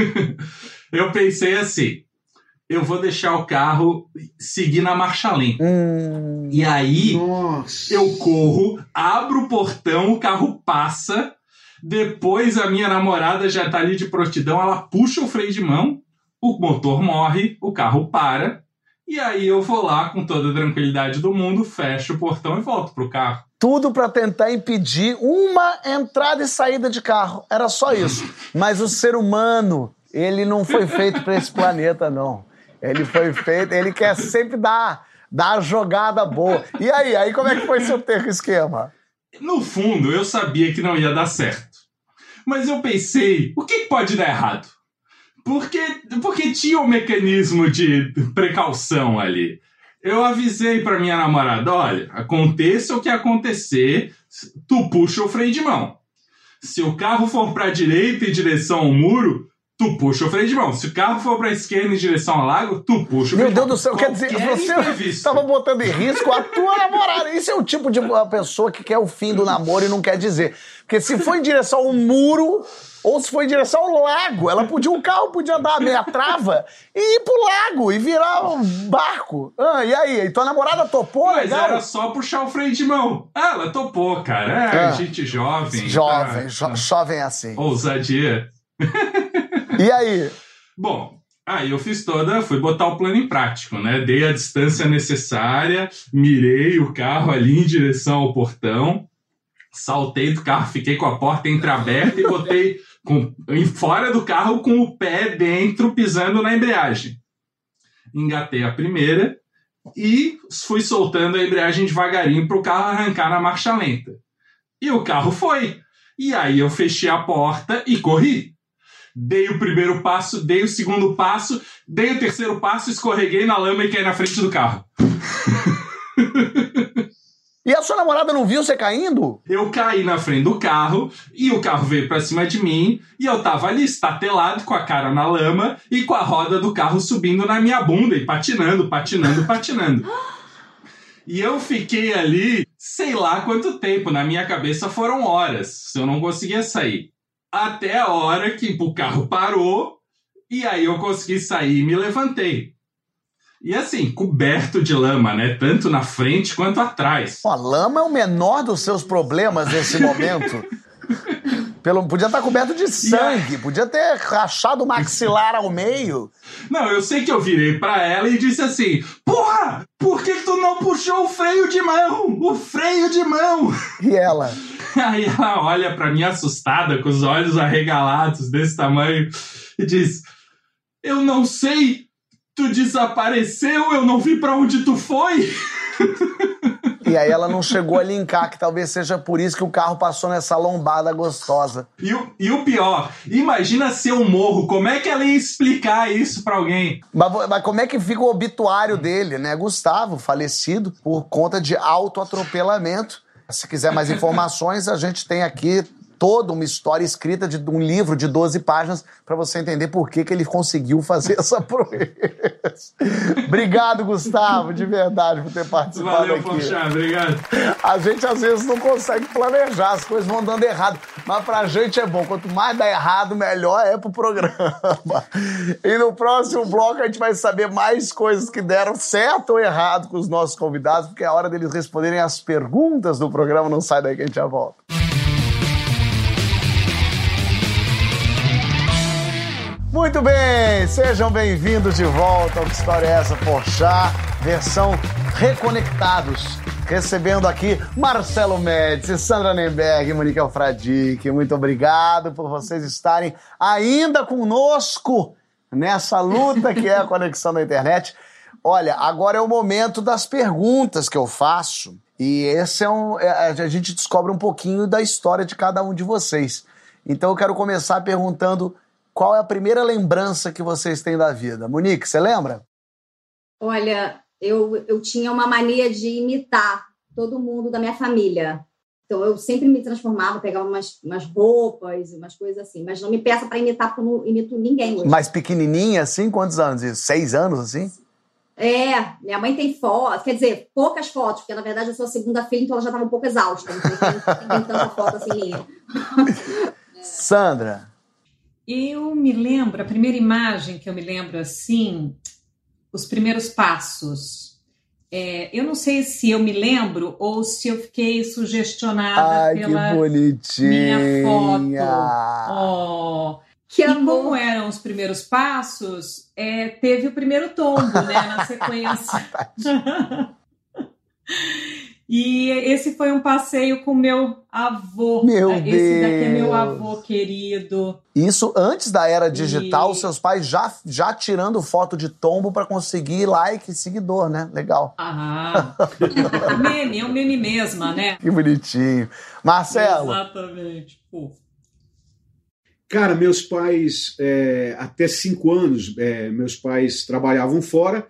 eu pensei assim: eu vou deixar o carro seguir na marcha lenta. Hum. E aí Nossa. eu corro, abro o portão, o carro passa. Depois a minha namorada já tá ali de prontidão, ela puxa o freio de mão, o motor morre, o carro para. E aí eu vou lá com toda a tranquilidade do mundo, fecho o portão e volto pro carro. Tudo pra tentar impedir uma entrada e saída de carro. Era só isso. Mas o ser humano, ele não foi feito pra esse planeta, não. Ele foi feito, ele quer sempre dar, dar a jogada boa. E aí, aí como é que foi seu termo esquema? No fundo, eu sabia que não ia dar certo. Mas eu pensei, o que pode dar errado? Porque, porque tinha um mecanismo de precaução ali. Eu avisei pra minha namorada, olha, aconteça o que acontecer, tu puxa o freio de mão. Se o carro for pra direita em direção ao muro, tu puxa o freio de mão. Se o carro for pra esquerda em direção ao lago, tu puxa o Meu freio de Deus mão. do céu, quer dizer, você estava botando em risco a tua namorada. Isso é o tipo de pessoa que quer o fim do namoro e não quer dizer. Porque se for em direção ao muro ou se for em direção ao lago, ela podia, o carro podia dar meia trava e ir pro lago e virar um barco. Ah, e aí? E tua namorada topou, Mas legal? era só puxar o freio de mão. Ah, ela topou, cara. É, Ah. gente jovem. Jovem, tá? jo jovem assim. Ousadia. E aí? Bom, aí eu fiz toda, fui botar o plano em prático, né? Dei a distância necessária, mirei o carro ali em direção ao portão, saltei do carro, fiquei com a porta entreaberta e botei com, fora do carro com o pé dentro, pisando na embreagem. Engatei a primeira e fui soltando a embreagem devagarinho para o carro arrancar na marcha lenta. E o carro foi. E aí eu fechei a porta e corri. Dei o primeiro passo, dei o segundo passo, dei o terceiro passo, escorreguei na lama e caí na frente do carro. E a sua namorada não viu você caindo? Eu caí na frente do carro e o carro veio pra cima de mim e eu tava ali estatelado com a cara na lama e com a roda do carro subindo na minha bunda e patinando, patinando, patinando. E eu fiquei ali, sei lá quanto tempo, na minha cabeça foram horas, se eu não conseguia sair. Até a hora que o carro parou e aí eu consegui sair e me levantei. E assim, coberto de lama, né? Tanto na frente quanto atrás. Pô, a lama é o menor dos seus problemas nesse momento. Pelo, podia estar coberto de sangue, podia ter rachado o maxilar ao meio. Não, eu sei que eu virei pra ela e disse assim: Porra, por que tu não puxou o freio de mão? O freio de mão! E ela? Aí ela olha pra mim assustada, com os olhos arregalados desse tamanho, e diz: Eu não sei, tu desapareceu, eu não vi pra onde tu foi. E aí ela não chegou a linkar, que talvez seja por isso que o carro passou nessa lombada gostosa. E o, e o pior, imagina ser um morro, como é que ela ia explicar isso pra alguém? Mas, mas como é que fica o obituário dele, né? Gustavo, falecido por conta de autoatropelamento. Se quiser mais informações, a gente tem aqui toda uma história escrita de um livro de 12 páginas para você entender por que, que ele conseguiu fazer essa proeza. obrigado, Gustavo, de verdade, por ter participado Valeu, aqui. Poxa, obrigado. A gente às vezes não consegue planejar, as coisas vão dando errado. Mas pra gente é bom. Quanto mais dá errado, melhor é pro programa. E no próximo bloco a gente vai saber mais coisas que deram certo ou errado com os nossos convidados, porque é a hora deles responderem as perguntas do programa. Não sai daí que a gente já volta. Muito bem, sejam bem-vindos de volta ao Que História é Essa Porchat, versão Reconectados. Recebendo aqui Marcelo Médici, Sandra Nemberg Monique Alfradique. Muito obrigado por vocês estarem ainda conosco nessa luta que é a conexão da internet. Olha, agora é o momento das perguntas que eu faço. E esse é um. é- A gente descobre um pouquinho da história de cada um de vocês. Então eu quero começar perguntando qual é a primeira lembrança que vocês têm da vida. Monique, você lembra? Olha, eu, eu tinha uma mania de imitar todo mundo da minha família. Então, eu sempre me transformava, pegava umas, umas roupas, umas coisas assim. Mas não me peça para imitar, porque eu não imito ninguém hoje. Mais pequenininha, assim? Quantos anos? isso? Seis anos, assim? É, minha mãe tem foto, quer dizer, poucas fotos, porque na verdade eu sou a segunda filha, então ela já estava um pouco exausta. Então, não tem tanta foto assim minha. Sandra, Eu me lembro, a primeira imagem que eu me lembro assim, os primeiros passos. É, eu não sei se eu me lembro ou se eu fiquei sugestionada ai, que pela bonitinha. minha foto. Oh. Que E amor. como eram os primeiros passos, é, teve o primeiro tombo, né, na sequência. e esse foi um passeio com meu avô. Meu esse daqui é meu Deus. avô querido. Isso antes da era digital, E- seus pais já, já tirando foto de tombo pra conseguir like e seguidor, né? Legal. Ah, meme, é um meme mesma, né? Que bonitinho. Marcelo, Exatamente. Pô. Cara, meus pais, é, até cinco anos, é, meus pais trabalhavam fora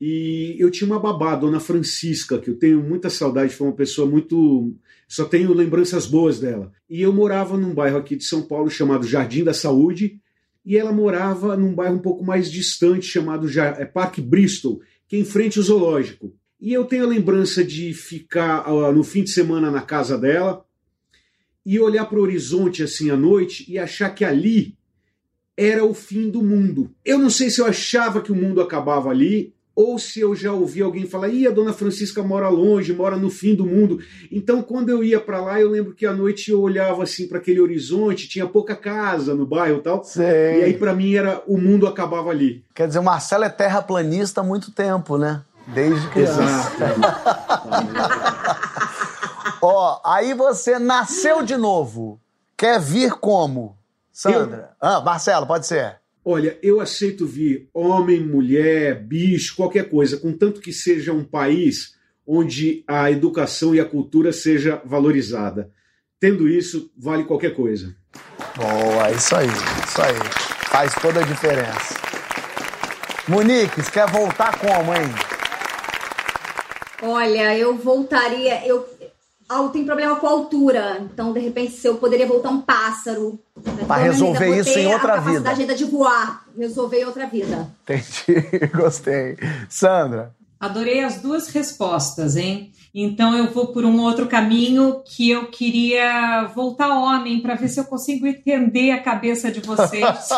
e eu tinha uma babá, Dona Francisca, que eu tenho muita saudade, foi uma pessoa muito. Só tenho lembranças boas dela. E eu morava num bairro aqui de São Paulo chamado Jardim da Saúde e ela morava num bairro um pouco mais distante chamado é, Parque Bristol, que é em frente ao zoológico. E eu tenho a lembrança de ficar ah, no fim de semana na casa dela e olhar para o horizonte assim à noite e achar que ali era o fim do mundo. Eu não sei se eu achava que o mundo acabava ali ou se eu já ouvi alguém falar: "Ih, a dona Francisca mora longe, mora no fim do mundo". Então, quando eu ia para lá, eu lembro que à noite eu olhava assim para aquele horizonte, tinha pouca casa no bairro e tal. E aí para mim era o mundo acabava ali. Quer dizer, o Marcelo é terraplanista há muito tempo, né? Desde criança. Ó, aí você nasceu de novo. Quer vir como? Sandra. Ah, Marcelo, pode ser. Olha, eu aceito vir homem, mulher, bicho, qualquer coisa, contanto que seja um país onde a educação e a cultura seja valorizada. Tendo isso, vale qualquer coisa. Boa, isso aí, isso aí. Faz toda a diferença. Monique, você quer voltar como, hein? Olha, eu voltaria. Eu, tenho problema com a altura. Então, de repente, se eu poderia voltar um pássaro. Então, resolver vou isso em outra a capacidade vida. ainda de voar. Resolver em outra vida. Entendi, gostei. Sandra. Adorei as duas respostas, hein? Então eu vou por um outro caminho que eu queria voltar homem para ver se eu consigo entender a cabeça de vocês.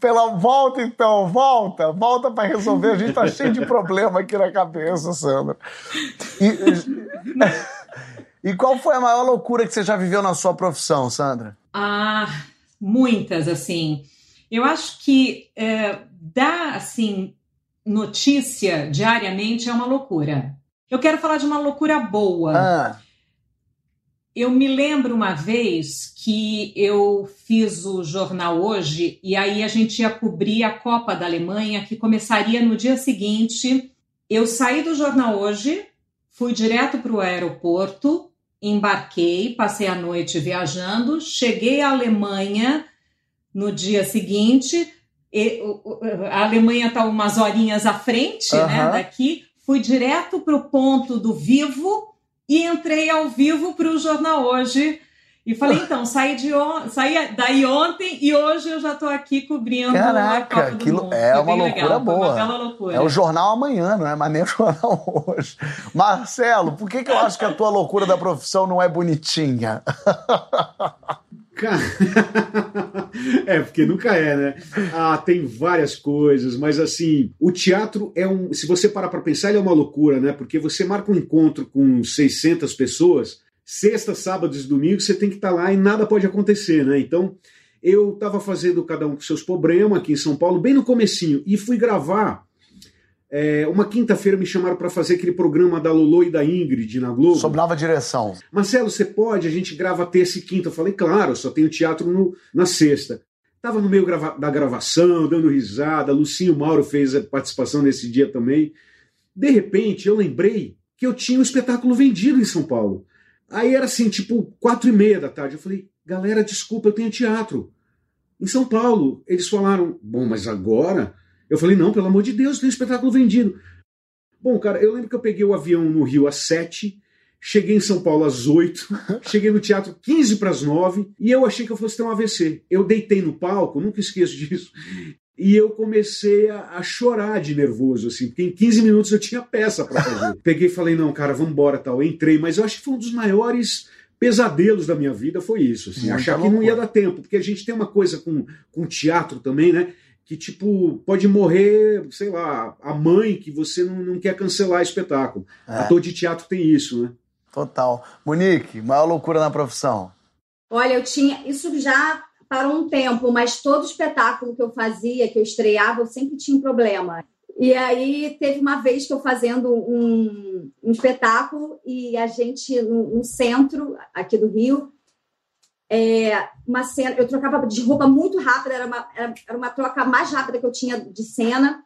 Pela volta, então, volta, volta para resolver. A gente tá cheio de problema aqui na cabeça, Sandra. E, e qual foi a maior loucura que você já viveu na sua profissão, Sandra? Ah, muitas, assim. Eu acho que é, dar, assim, notícia diariamente é uma loucura. Eu quero falar de uma loucura boa. Ah, Eu me lembro uma vez que eu fiz o jornal hoje e aí a gente ia cobrir a Copa da Alemanha, que começaria no dia seguinte Eu saí do jornal hoje, fui direto para o aeroporto, embarquei, passei a noite viajando, cheguei à Alemanha no dia seguinte. a Alemanha está umas horinhas à frente, uhum. né, daqui. Fui direto para o ponto do Vivo e entrei ao vivo para o jornal hoje e falei, então, saí, de on... saí daí ontem e hoje eu já estou aqui cobrindo Caraca, a Copa do Mundo. É uma loucura legal, boa. Uma loucura. É o jornal amanhã, não é? Mas nem o jornal hoje. Marcelo, por que, que eu acho que a tua loucura da profissão não é bonitinha? é, porque nunca é, né? Ah, tem várias coisas, mas assim, o teatro é um. Se você parar para pensar, ele é uma loucura, né? Porque você marca um encontro com 600 pessoas sexta, sábados e domingos você tem que estar tá lá e nada pode acontecer, né? Então, eu estava fazendo cada um com seus problemas aqui em São Paulo, bem no comecinho, e fui gravar. É, uma quinta-feira me chamaram para fazer aquele programa da Lolo e da Ingrid na Globo. Sob nova direção. Marcelo, você pode? A gente grava terça e quinta. Eu falei, claro, só tenho teatro no, na sexta. Tava no meio grava da gravação, dando risada. Lucinho Mauro fez a participação nesse dia também. De repente, eu lembrei que eu tinha um espetáculo vendido em São Paulo. Aí era assim, tipo, quatro e meia da tarde. Eu falei, galera, desculpa, eu tenho teatro. Em São Paulo. Eles falaram, bom, mas agora? Eu falei, não, pelo amor de Deus, tem um espetáculo vendido. Bom, cara, eu lembro que eu peguei o avião no Rio às sete, cheguei em São Paulo às oito, cheguei no teatro 15 para as nove, e eu achei que eu fosse ter um AVC. Eu deitei no palco, nunca esqueço disso, e eu comecei a, a, chorar de nervoso, assim, porque em 15 minutos eu tinha peça para fazer. Peguei e falei, não, cara, vamos embora, tal. Eu entrei, mas eu acho que foi um dos maiores pesadelos da minha vida, foi isso, assim, achar que não ia dar tempo, porque a gente tem uma coisa com, com teatro também, né? Que, tipo, pode morrer, sei lá, a mãe que você não, não quer cancelar espetáculo. É. Ator de teatro tem isso, né? Total. Monique, maior loucura na profissão. Olha, eu tinha. Isso já parou um tempo, mas todo espetáculo que eu fazia, que eu estreava, eu sempre tinha um problema. E aí teve uma vez que eu fazendo um, um espetáculo e a gente no, no centro aqui do Rio, é, uma cena, eu trocava de roupa muito rápida, era uma, era, era uma troca mais rápida que eu tinha de cena.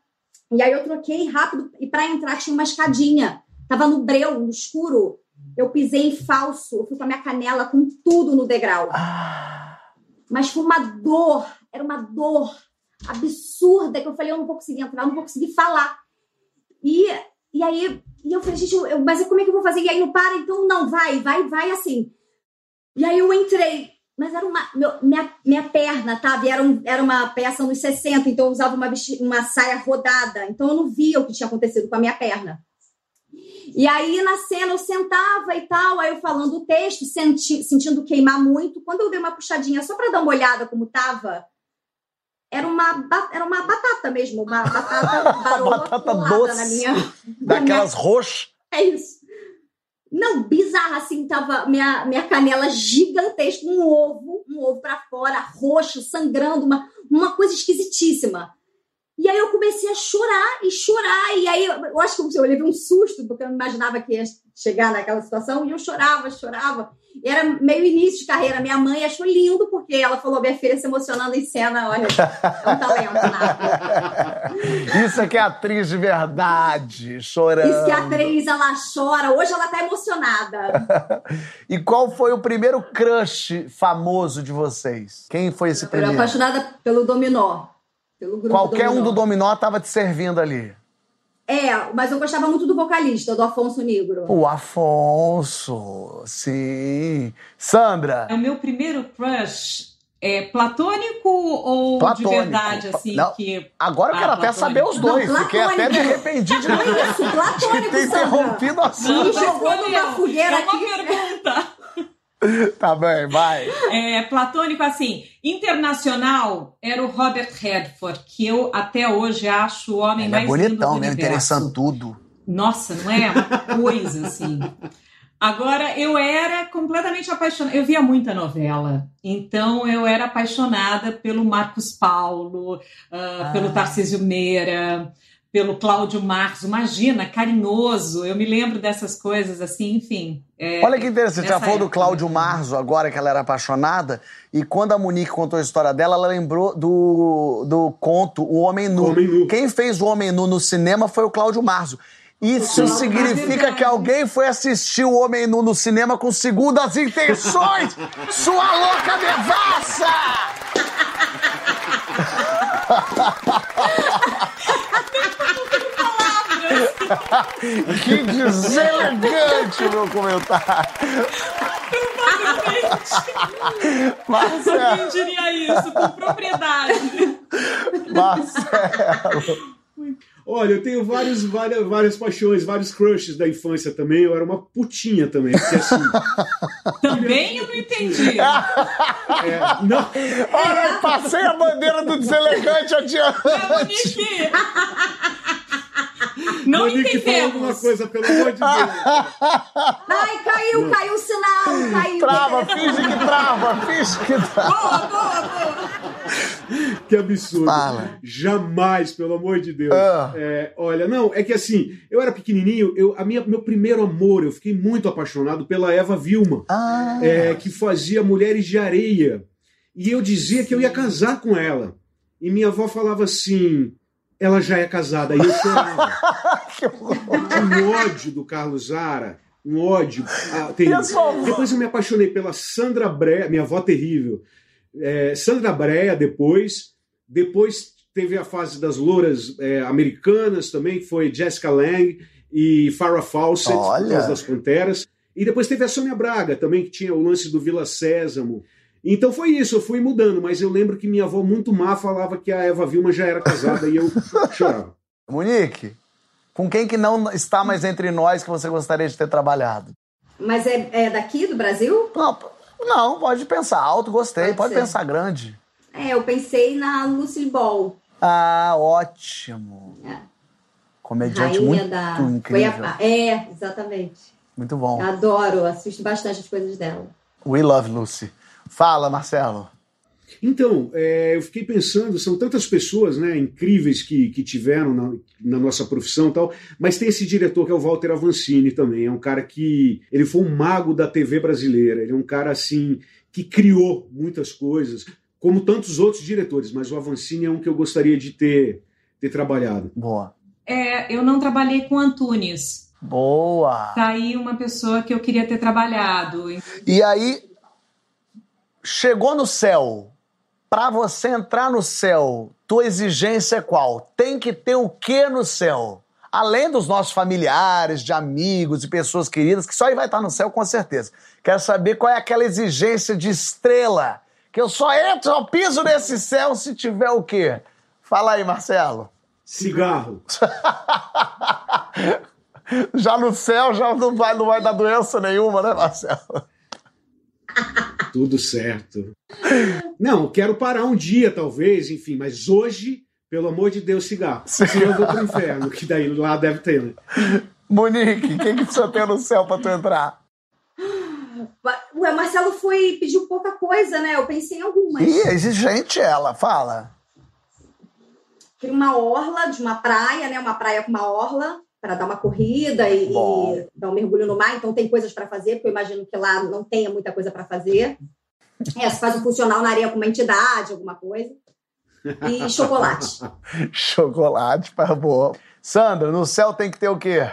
E aí eu troquei rápido e para entrar tinha uma escadinha. Tava no breu, no escuro. Eu pisei em falso, eu fui com a minha canela com tudo no degrau. Ah mas foi uma dor, era uma dor absurda que eu falei, eu não vou conseguir entrar, eu não vou conseguir falar. E, e aí, e eu falei, gente, eu, mas como é que eu vou fazer? E aí não para, então não, vai, vai, vai assim. E aí eu entrei, mas era uma, meu, minha, minha perna, tá? Era, um, era uma peça nos 60, então eu usava uma, uma saia rodada, então eu não via o que tinha acontecido com a minha perna. E aí, na cena, eu sentava e tal, aí eu falando o texto, senti, sentindo queimar muito. Quando eu dei uma puxadinha só para dar uma olhada como tava, era uma, era uma batata mesmo, uma batata baroa batata doce, na minha... Daquelas roxas. É isso. Não, bizarra, assim, tava minha, minha canela gigantesca, um ovo, um ovo para fora, roxo, sangrando, uma, uma coisa esquisitíssima. E aí eu comecei a chorar e chorar. E aí eu acho que eu levei um susto, porque eu não imaginava que ia chegar naquela situação. E eu chorava, chorava. E era meio início de carreira. Minha mãe achou lindo, porque ela falou: minha filha se emocionando em cena. Olha, é um talento nada. Isso é que é atriz de verdade, chorando. Isso que é atriz, ela chora. Hoje ela tá emocionada. e qual foi o primeiro crush famoso de vocês? Quem foi esse eu primeiro? Eu apaixonada pelo Dominó. Qualquer um do dominó estava te servindo ali. É, mas eu gostava muito do vocalista, do Afonso Negro. O Afonso, sim. Sandra. É o meu primeiro crush é platônico ou platônico. de verdade, assim? Não. Que... Agora eu quero ah, até saber os dois. Não, Fiquei até me arrependi de, não é isso, platônico, de ter interrompido a assunto. Me jogou numa fogueira é uma aqui. pergunta. tá bem, vai. É, platônico, assim, internacional era o Robert Redford, que eu até hoje acho o homem Ele mais é bonitão, lindo do mesmo, interessante tudo. Nossa, não é? Uma coisa, assim. Agora, eu era completamente apaixonada. Eu via muita novela, então eu era apaixonada pelo Marcos Paulo, uh, ah. pelo Tarcísio Meira pelo Cláudio Marcos, imagina, carinhoso. Eu me lembro dessas coisas assim, enfim. É, Olha que interessante, já falou do Cláudio Marzo agora, que ela era apaixonada, e quando a Monique contou a história dela, ela lembrou do, do conto O Homem Nu. Homem nu. Quem fez O Homem Nu no cinema foi o Cláudio Marzo. Isso Não, significa que alguém foi assistir o Homem Nu no cinema com segundas intenções! Sua louca devassa! que deselegante o meu comentário! Marcelo, Alguém diria isso com propriedade. Marcelo. Olha, eu tenho vários, várias, várias paixões, vários crushes da infância também. Eu era uma putinha também, porque assim. Também eu não entendi. é, não, Olha, eu passei a bandeira do deselegante adiante. Monique! Não Monique, fala alguma entendemos. coisa, pelo amor de Deus. Ai, caiu, caiu o sinal, caiu. Trava, finge que trava, finge que trava. Boa, boa, boa. Que absurdo. Fala. Jamais, pelo amor de Deus. Ah. É, olha, não, é que assim, eu era pequenininho, eu, a minha, meu primeiro amor, eu fiquei muito apaixonado pela Eva Vilma, Ah, é, que fazia Mulheres de Areia. E eu dizia que eu ia casar com ela. E minha avó falava assim: ela já é casada. E eu chorava. um ódio do Carlos Zara, um ódio ah? Depois eu me apaixonei pela Sandra Brea, minha avó terrível. É, Sandra Brea depois, depois teve a fase das louras é, americanas também, que foi Jessica Lange e Farrah Fawcett, Olha. das Panteras. E depois teve a Sônia Braga também, que tinha o lance do Vila Sésamo. Então foi isso, eu fui mudando, mas eu lembro que minha avó muito má falava que a Eva Vilma já era casada e eu chorava. Monique, com quem que não está mais entre nós que você gostaria de ter trabalhado? Mas é, é daqui, do Brasil? Não, não pode pensar alto, gostei. Pode Pode, pensar grande. É, eu pensei na Lucille Ball. Ah, ótimo. É. Comediante Rainha muito da. Foi incrível. a... É, exatamente. Muito bom. Eu adoro, assisto bastante as coisas dela. We love Lucy. Fala, Marcelo. Então, é, eu fiquei pensando, são tantas pessoas né, incríveis que, que tiveram na, na nossa profissão e tal, mas tem esse diretor que é o Walter Avancini também, é um cara que, ele foi um mago da TV brasileira, ele é um cara assim, que criou muitas coisas, como tantos outros diretores, mas o Avancini é um que eu gostaria de ter, ter trabalhado. Boa. É, eu não trabalhei com Antunes. Boa. Tá aí uma pessoa que eu queria ter trabalhado. E aí, chegou no céu. Pra você entrar no céu, tua exigência é qual? Tem que ter o que no céu? Além dos nossos familiares, de amigos e pessoas queridas, que só aí vai estar no céu com certeza. Quero saber qual é aquela exigência de estrela. Que eu só entro, eu piso nesse céu se tiver o quê? Fala aí, Marcelo. Cigarro. Já no céu já não vai, não vai dar doença nenhuma, né, Marcelo? Tudo certo. Não, quero parar um dia, talvez, enfim, mas hoje, pelo amor de Deus, cigarro. Senão eu vou pro inferno, que daí lá deve ter, né? Monique, quem que precisa ter no céu pra tu entrar? Ué, Marcelo foi pediu pouca coisa, né? Eu pensei em algumas. Ih, é exigente ela, fala. Queria uma orla de uma praia, né? Uma praia com uma orla para dar uma corrida e, e dar um mergulho no mar. Então tem coisas para fazer, porque eu imagino que lá não tenha muita coisa para fazer. É, se faz um funcional na areia com uma entidade, alguma coisa. E chocolate. Chocolate para boa. Sandra, no céu tem que ter o quê?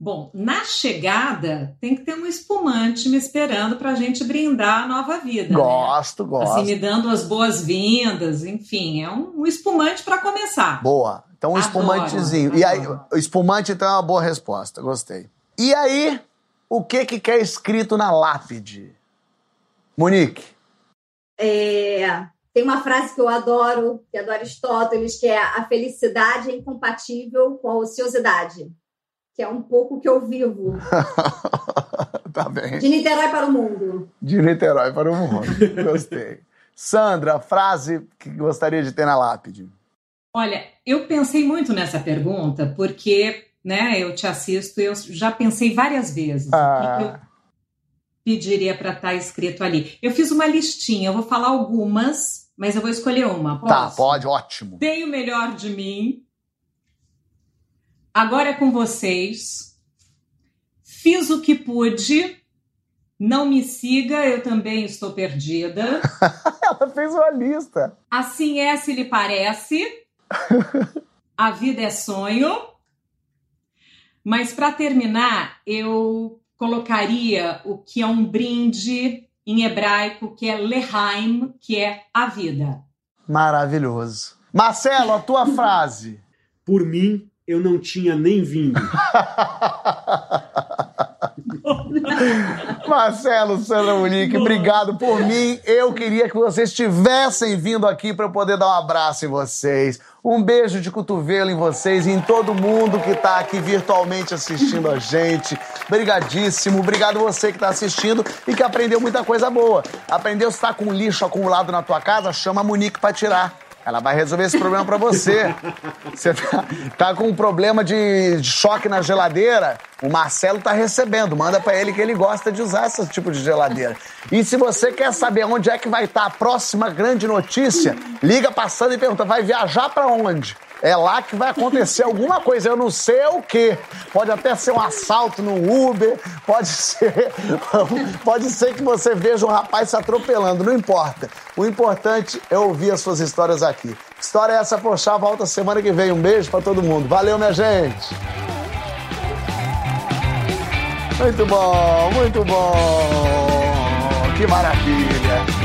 Bom, na chegada tem que ter um espumante me esperando para a gente brindar a nova vida. né? Gosto, gosto. Assim, me dando as boas-vindas, enfim, é um, um espumante para começar. Boa. Então um Adoro, espumantezinho. E aí, espumante então é uma boa resposta, gostei. E aí, o que que quer escrito na lápide? Monique. É, tem uma frase que eu adoro, que é do Aristóteles, que é a felicidade é incompatível com a ociosidade. Que é um pouco o que eu vivo. tá bem. De Niterói para o mundo. De Niterói para o mundo. Gostei. Sandra, frase que gostaria de ter na lápide. Olha, eu pensei muito nessa pergunta porque, né, eu te assisto, eu já pensei várias vezes. Ah. O que que eu pediria para estar escrito ali? Eu fiz uma listinha, eu vou falar algumas, mas eu vou escolher uma. Posso? Tá, pode, ótimo. Dei o melhor de mim. Agora é com vocês. Fiz o que pude. Não me siga, eu também estou perdida. Ela fez uma lista. Assim é se lhe parece. A vida é sonho. Mas para terminar, eu colocaria o que é um brinde em hebraico, que é lehaim, que é a vida. Maravilhoso. Marcelo, a tua frase. Por mim, eu não tinha nem vindo. Marcelo, Sandra Monique, obrigado por mim. Eu queria que vocês tivessem vindo aqui para eu poder dar um abraço em vocês. Um beijo de cotovelo em vocês e em todo mundo que está aqui virtualmente assistindo a gente. Obrigadíssimo. Obrigado você que está assistindo e que aprendeu muita coisa boa. Aprendeu se está com lixo acumulado na tua casa? Chama a Monique para tirar. Ela vai resolver esse problema para você. Você tá, tá, com um problema de, choque na geladeira? O Marcelo tá recebendo. Manda para ele que ele gosta de usar esse tipo de geladeira. E se você quer saber onde é que vai estar tá a próxima grande notícia, liga passando e pergunta: vai viajar para onde? É lá que vai acontecer alguma coisa, eu não sei o que. Pode até ser um assalto no Uber, pode ser, pode ser que você veja um rapaz se atropelando, não importa. O importante é ouvir as suas histórias aqui. História é essa, poxa, volta semana que vem. Um beijo para todo mundo. Valeu, minha gente. Muito bom, muito bom. Que maravilha.